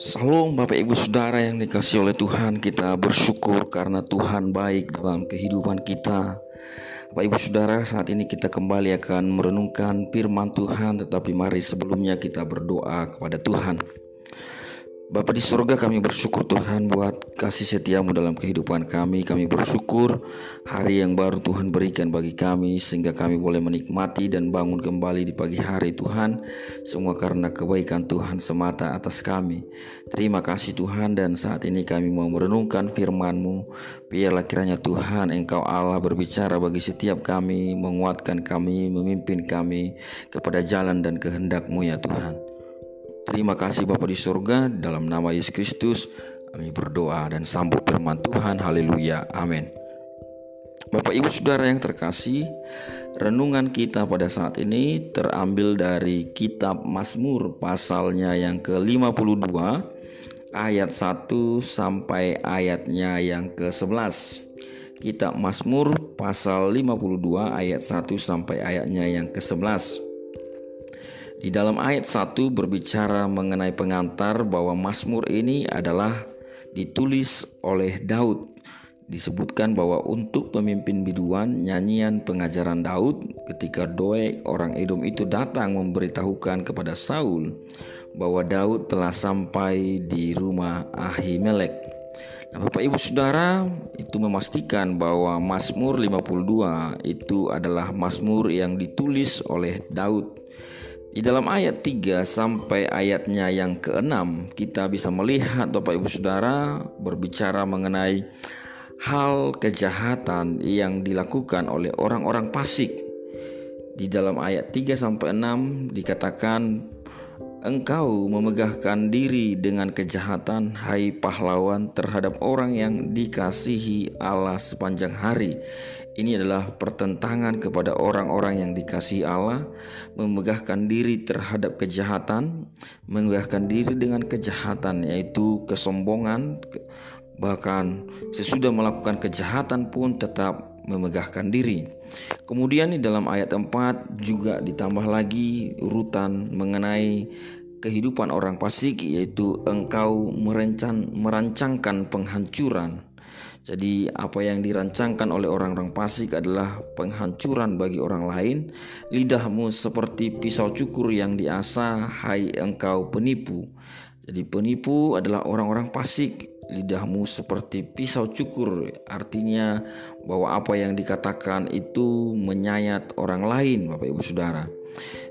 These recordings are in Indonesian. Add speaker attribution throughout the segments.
Speaker 1: Salam Bapak Ibu Saudara yang dikasih oleh Tuhan Kita bersyukur karena Tuhan baik dalam kehidupan kita. Bapak Ibu Saudara saat ini kita kembali akan merenungkan firman Tuhan Tetapi mari sebelumnya kita berdoa kepada Tuhan Bapak di surga kami bersyukur Tuhan buat kasih setiamu dalam kehidupan kami. Kami bersyukur hari yang baru Tuhan berikan bagi kami Sehingga kami boleh menikmati dan bangun kembali di pagi hari Tuhan. Semua karena kebaikan Tuhan semata atas kami. Terima kasih Tuhan dan saat ini kami mau merenungkan firman-Mu. Biarlah kiranya Tuhan Engkau Allah berbicara bagi setiap kami Menguatkan kami, memimpin kami kepada jalan dan kehendak-Mu ya Tuhan Terima kasih Bapa di surga dalam nama Yesus Kristus kami berdoa dan sambut firman Tuhan. Haleluya. Amin. Bapak Ibu Saudara yang terkasih, renungan kita pada saat ini terambil dari kitab Mazmur pasalnya yang ke-52 ayat 1 sampai ayatnya yang ke-11. Kitab Mazmur pasal 52 ayat 1 sampai ayatnya yang ke-11. Di dalam ayat 1 berbicara mengenai pengantar bahwa Mazmur ini adalah ditulis oleh Daud. Disebutkan bahwa untuk pemimpin biduan nyanyian pengajaran Daud ketika Doeg orang Edom itu datang memberitahukan kepada Saul bahwa Daud telah sampai di rumah Ahimelek. Nah, Bapak Ibu Saudara itu memastikan bahwa Mazmur 52 itu adalah Mazmur yang ditulis oleh Daud di dalam ayat 3 sampai ayatnya yang ke-6 kita bisa melihat Bapak Ibu Saudara berbicara mengenai hal kejahatan yang dilakukan oleh orang-orang fasik. Di dalam ayat 3 sampai 6 dikatakan Engkau memegahkan diri dengan kejahatan, hai pahlawan, terhadap orang yang dikasihi Allah sepanjang hari. Ini adalah pertentangan kepada orang-orang yang dikasihi Allah, memegahkan diri terhadap kejahatan, memegahkan diri dengan kejahatan, yaitu kesombongan, bahkan sesudah melakukan kejahatan pun tetap memegahkan diri. Kemudian di dalam ayat 4 juga ditambah lagi urutan mengenai kehidupan orang fasik yaitu engkau merencan, merancangkan penghancuran. Jadi apa yang dirancangkan oleh orang-orang fasik adalah penghancuran bagi orang lain. Lidahmu seperti pisau cukur yang diasah, hai engkau penipu. Jadi penipu adalah orang-orang fasik lidahmu seperti pisau cukur. Artinya bahwa apa yang dikatakan itu menyayat orang lain Bapak Ibu Saudara.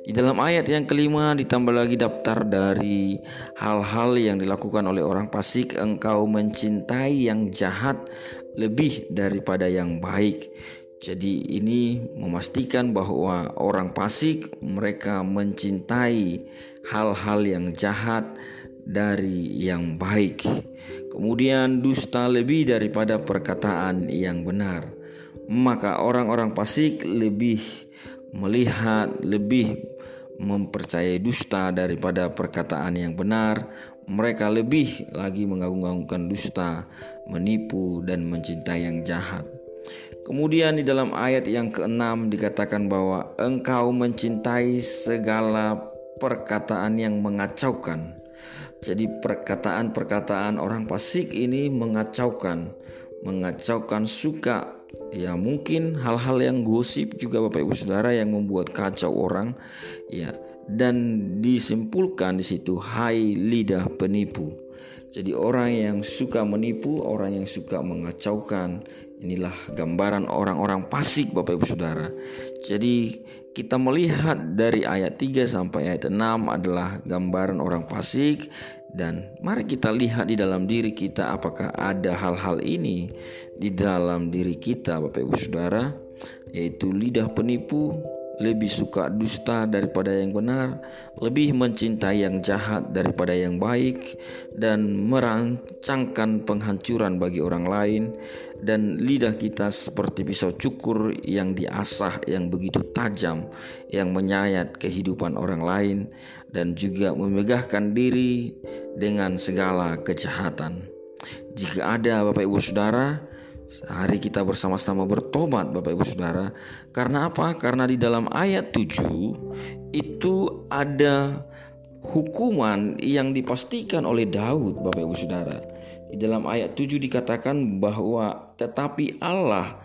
Speaker 1: Di dalam ayat yang kelima ditambah lagi daftar dari hal-hal yang dilakukan oleh orang fasik engkau mencintai yang jahat lebih daripada yang baik. Jadi ini memastikan bahwa orang fasik mereka mencintai hal-hal yang jahat dari yang baik. Kemudian dusta lebih daripada perkataan yang benar. Maka orang-orang fasik lebih melihat, lebih mempercayai dusta daripada perkataan yang benar. Mereka lebih lagi mengagung-agungkan dusta, menipu dan mencintai yang jahat. Kemudian di dalam ayat yang keenam dikatakan bahwa engkau mencintai segala perkataan yang mengacaukan jadi perkataan-perkataan orang fasik ini mengacaukan, mengacaukan suka. Ya mungkin hal-hal yang gosip juga Bapak Ibu Saudara yang membuat kacau orang. Ya dan disimpulkan di situ hai lidah penipu. Jadi orang yang suka menipu, orang yang suka mengacaukan, inilah gambaran orang-orang fasik Bapak Ibu Saudara. Jadi kita melihat dari ayat 3 sampai ayat 6 adalah gambaran orang fasik dan mari kita lihat di dalam diri kita apakah ada hal-hal ini di dalam diri kita Bapak Ibu Saudara yaitu lidah penipu, lebih suka dusta daripada yang benar, lebih mencintai yang jahat daripada yang baik, dan merancangkan penghancuran bagi orang lain, dan lidah kita seperti pisau cukur yang diasah yang begitu tajam, yang menyayat kehidupan orang lain, dan juga memegahkan diri dengan segala kejahatan. Jika ada Bapak Ibu Saudara, Hari kita bersama-sama bertobat Bapak Ibu Saudara. Karena apa? Karena di dalam ayat 7 itu ada hukuman yang dipastikan oleh Daud Bapak Ibu Saudara. Di dalam ayat 7 dikatakan bahwa tetapi Allah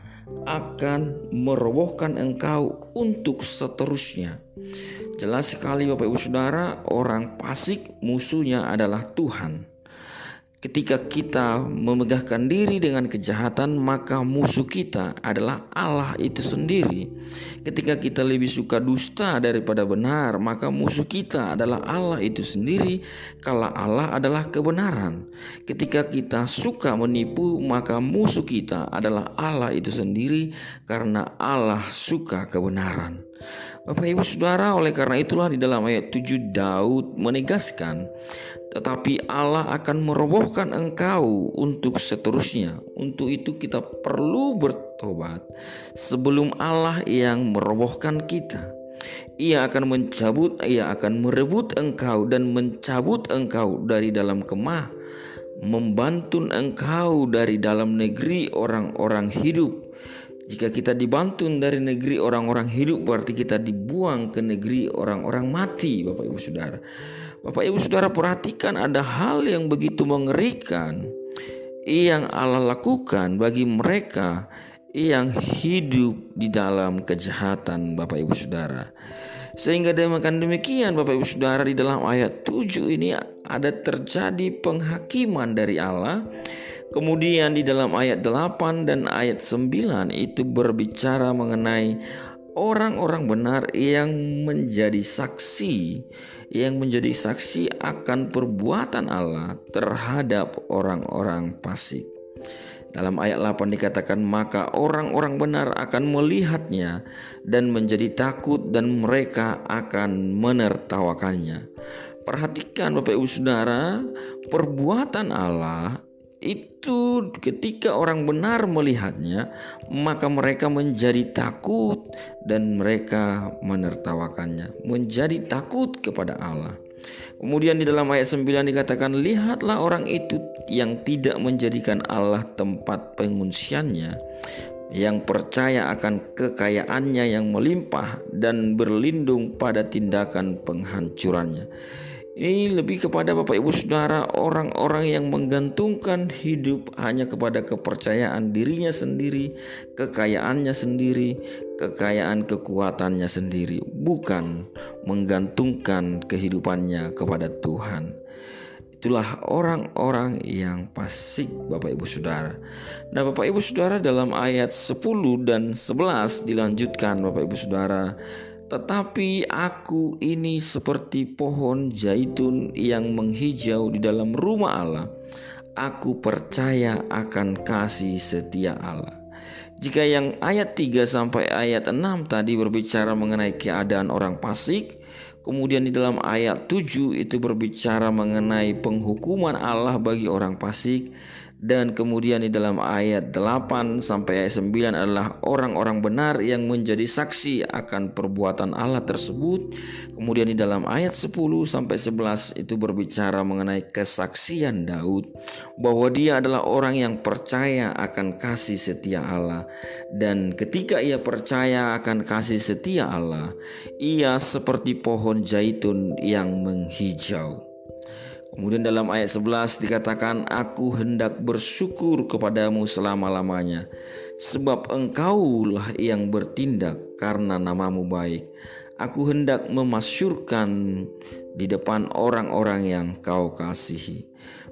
Speaker 1: akan merobohkan engkau untuk seterusnya. Jelas sekali Bapak Ibu Saudara, orang fasik musuhnya adalah Tuhan. Ketika kita memegahkan diri dengan kejahatan, maka musuh kita adalah Allah itu sendiri. Ketika kita lebih suka dusta daripada benar, maka musuh kita adalah Allah itu sendiri. Kalau Allah adalah kebenaran, ketika kita suka menipu, maka musuh kita adalah Allah itu sendiri, karena Allah suka kebenaran. Bapak Ibu Saudara, oleh karena itulah di dalam ayat 7 Daud menegaskan tetapi Allah akan merobohkan engkau untuk seterusnya. Untuk itu kita perlu bertobat sebelum Allah yang merobohkan kita. Ia akan mencabut, ia akan merebut engkau dan mencabut engkau dari dalam kemah, membantun engkau dari dalam negeri orang-orang hidup. Jika kita dibantun dari negeri orang-orang hidup berarti kita dibuang ke negeri orang-orang mati Bapak Ibu Saudara. Bapak Ibu Saudara perhatikan ada hal yang begitu mengerikan yang Allah lakukan bagi mereka yang hidup di dalam kejahatan Bapak Ibu Saudara. Sehingga demikian demikian Bapak Ibu Saudara di dalam ayat 7 ini ada terjadi penghakiman dari Allah. Kemudian di dalam ayat 8 dan ayat 9 itu berbicara mengenai orang-orang benar yang menjadi saksi yang menjadi saksi akan perbuatan Allah terhadap orang-orang fasik. Dalam ayat 8 dikatakan maka orang-orang benar akan melihatnya dan menjadi takut dan mereka akan menertawakannya. Perhatikan Bapak Ibu Saudara, perbuatan Allah itu ketika orang benar melihatnya maka mereka menjadi takut dan mereka menertawakannya menjadi takut kepada Allah Kemudian di dalam ayat 9 dikatakan lihatlah orang itu yang tidak menjadikan Allah tempat pengungsiannya yang percaya akan kekayaannya yang melimpah dan berlindung pada tindakan penghancurannya. Ini lebih kepada Bapak Ibu Saudara orang-orang yang menggantungkan hidup hanya kepada kepercayaan dirinya sendiri, kekayaannya sendiri, kekayaan kekuatannya sendiri, bukan menggantungkan kehidupannya kepada Tuhan. Itulah orang-orang yang fasik Bapak Ibu Saudara. Nah Bapak Ibu Saudara dalam ayat 10 dan 11 dilanjutkan Bapak Ibu Saudara tetapi aku ini seperti pohon zaitun yang menghijau di dalam rumah Allah. Aku percaya akan kasih setia Allah. Jika yang ayat 3 sampai ayat 6 tadi berbicara mengenai keadaan orang fasik, kemudian di dalam ayat 7 itu berbicara mengenai penghukuman Allah bagi orang fasik, dan kemudian di dalam ayat 8 sampai ayat 9 adalah orang-orang benar yang menjadi saksi akan perbuatan Allah tersebut. Kemudian di dalam ayat 10 sampai 11 itu berbicara mengenai kesaksian Daud bahwa dia adalah orang yang percaya akan kasih setia Allah dan ketika ia percaya akan kasih setia Allah, ia seperti pohon zaitun yang menghijau. Kemudian dalam ayat 11 dikatakan aku hendak bersyukur kepadamu selama-lamanya sebab engkaulah yang bertindak karena namamu baik. Aku hendak memasyurkan di depan orang-orang yang kau kasihi.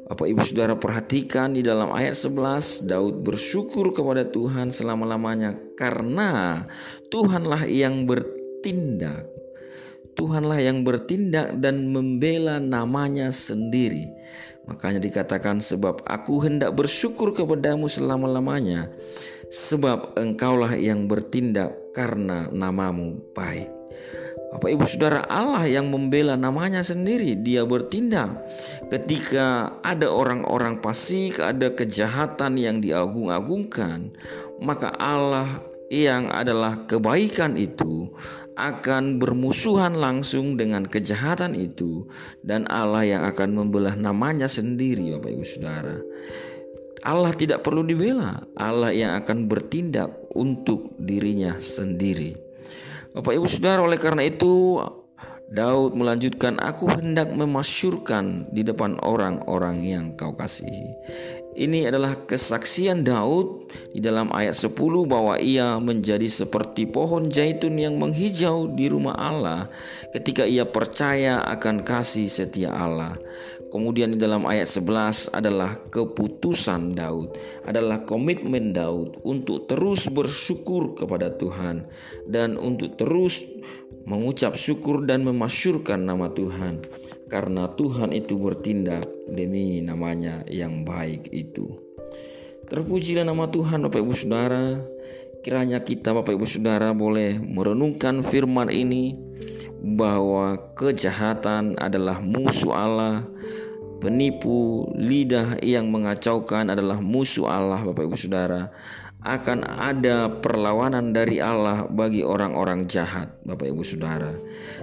Speaker 1: Bapak Ibu Saudara perhatikan di dalam ayat 11 Daud bersyukur kepada Tuhan selama-lamanya karena Tuhanlah yang bertindak Tuhanlah yang bertindak dan membela namanya sendiri. Makanya dikatakan sebab aku hendak bersyukur kepadamu selama-lamanya sebab engkaulah yang bertindak karena namamu baik. Bapak Ibu Saudara Allah yang membela namanya sendiri Dia bertindak Ketika ada orang-orang pasik Ada kejahatan yang diagung-agungkan Maka Allah yang adalah kebaikan itu akan bermusuhan langsung dengan kejahatan itu dan Allah yang akan membelah namanya sendiri Bapak Ibu Saudara. Allah tidak perlu dibela, Allah yang akan bertindak untuk dirinya sendiri. Bapak Ibu Saudara, oleh karena itu Daud melanjutkan, "Aku hendak memasyurkan di depan orang-orang yang kau kasihi." Ini adalah kesaksian Daud di dalam ayat 10 bahwa ia menjadi seperti pohon zaitun yang menghijau di rumah Allah ketika ia percaya akan kasih setia Allah. Kemudian di dalam ayat 11 adalah keputusan Daud, adalah komitmen Daud untuk terus bersyukur kepada Tuhan dan untuk terus mengucap syukur dan memasyurkan nama Tuhan karena Tuhan itu bertindak demi namanya yang baik itu. Terpujilah nama Tuhan Bapak Ibu Saudara. Kiranya kita Bapak Ibu Saudara boleh merenungkan firman ini bahwa kejahatan adalah musuh Allah penipu, lidah yang mengacaukan adalah musuh Allah, Bapak Ibu Saudara. Akan ada perlawanan dari Allah bagi orang-orang jahat, Bapak Ibu Saudara.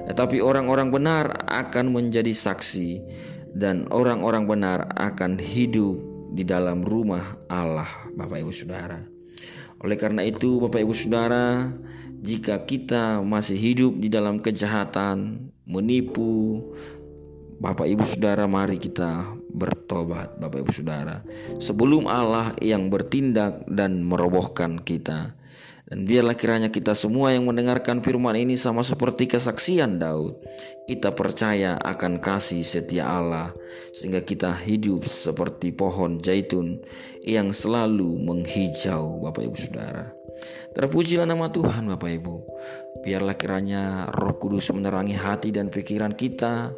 Speaker 1: Tetapi orang-orang benar akan menjadi saksi, dan orang-orang benar akan hidup di dalam rumah Allah, Bapak Ibu Saudara. Oleh karena itu, Bapak Ibu Saudara, jika kita masih hidup di dalam kejahatan, menipu, Bapak Ibu Saudara mari kita bertobat Bapak Ibu Saudara sebelum Allah yang bertindak dan merobohkan kita dan biarlah kiranya kita semua yang mendengarkan firman ini sama seperti kesaksian Daud. Kita percaya akan kasih setia Allah sehingga kita hidup seperti pohon zaitun yang selalu menghijau Bapak Ibu Saudara. Terpujilah nama Tuhan Bapak Ibu. Biarlah kiranya Roh Kudus menerangi hati dan pikiran kita,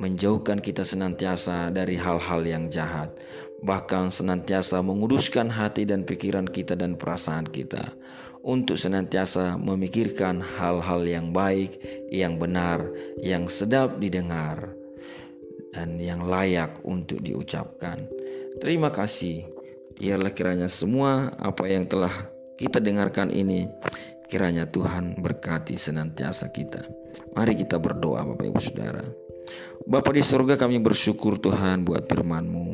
Speaker 1: menjauhkan kita senantiasa dari hal-hal yang jahat, bahkan senantiasa menguduskan hati dan pikiran kita dan perasaan kita untuk senantiasa memikirkan hal-hal yang baik, yang benar, yang sedap didengar, dan yang layak untuk diucapkan. Terima kasih. Biarlah kiranya semua apa yang telah kita dengarkan ini kiranya Tuhan berkati senantiasa kita. Mari kita berdoa Bapak Ibu Saudara. Bapa di surga kami bersyukur Tuhan buat firman-Mu.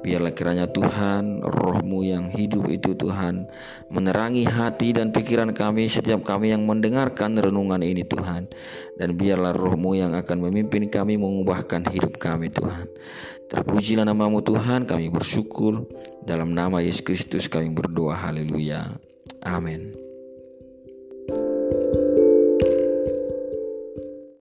Speaker 1: Biarlah kiranya Tuhan rohmu yang hidup itu Tuhan Menerangi hati dan pikiran kami setiap kami yang mendengarkan renungan ini Tuhan. Dan biarlah rohmu yang akan memimpin kami mengubahkan hidup kami Tuhan. Terpujilah namamu Tuhan. Kami bersyukur. Dalam nama Yesus Kristus kami berdoa. Haleluya. Amin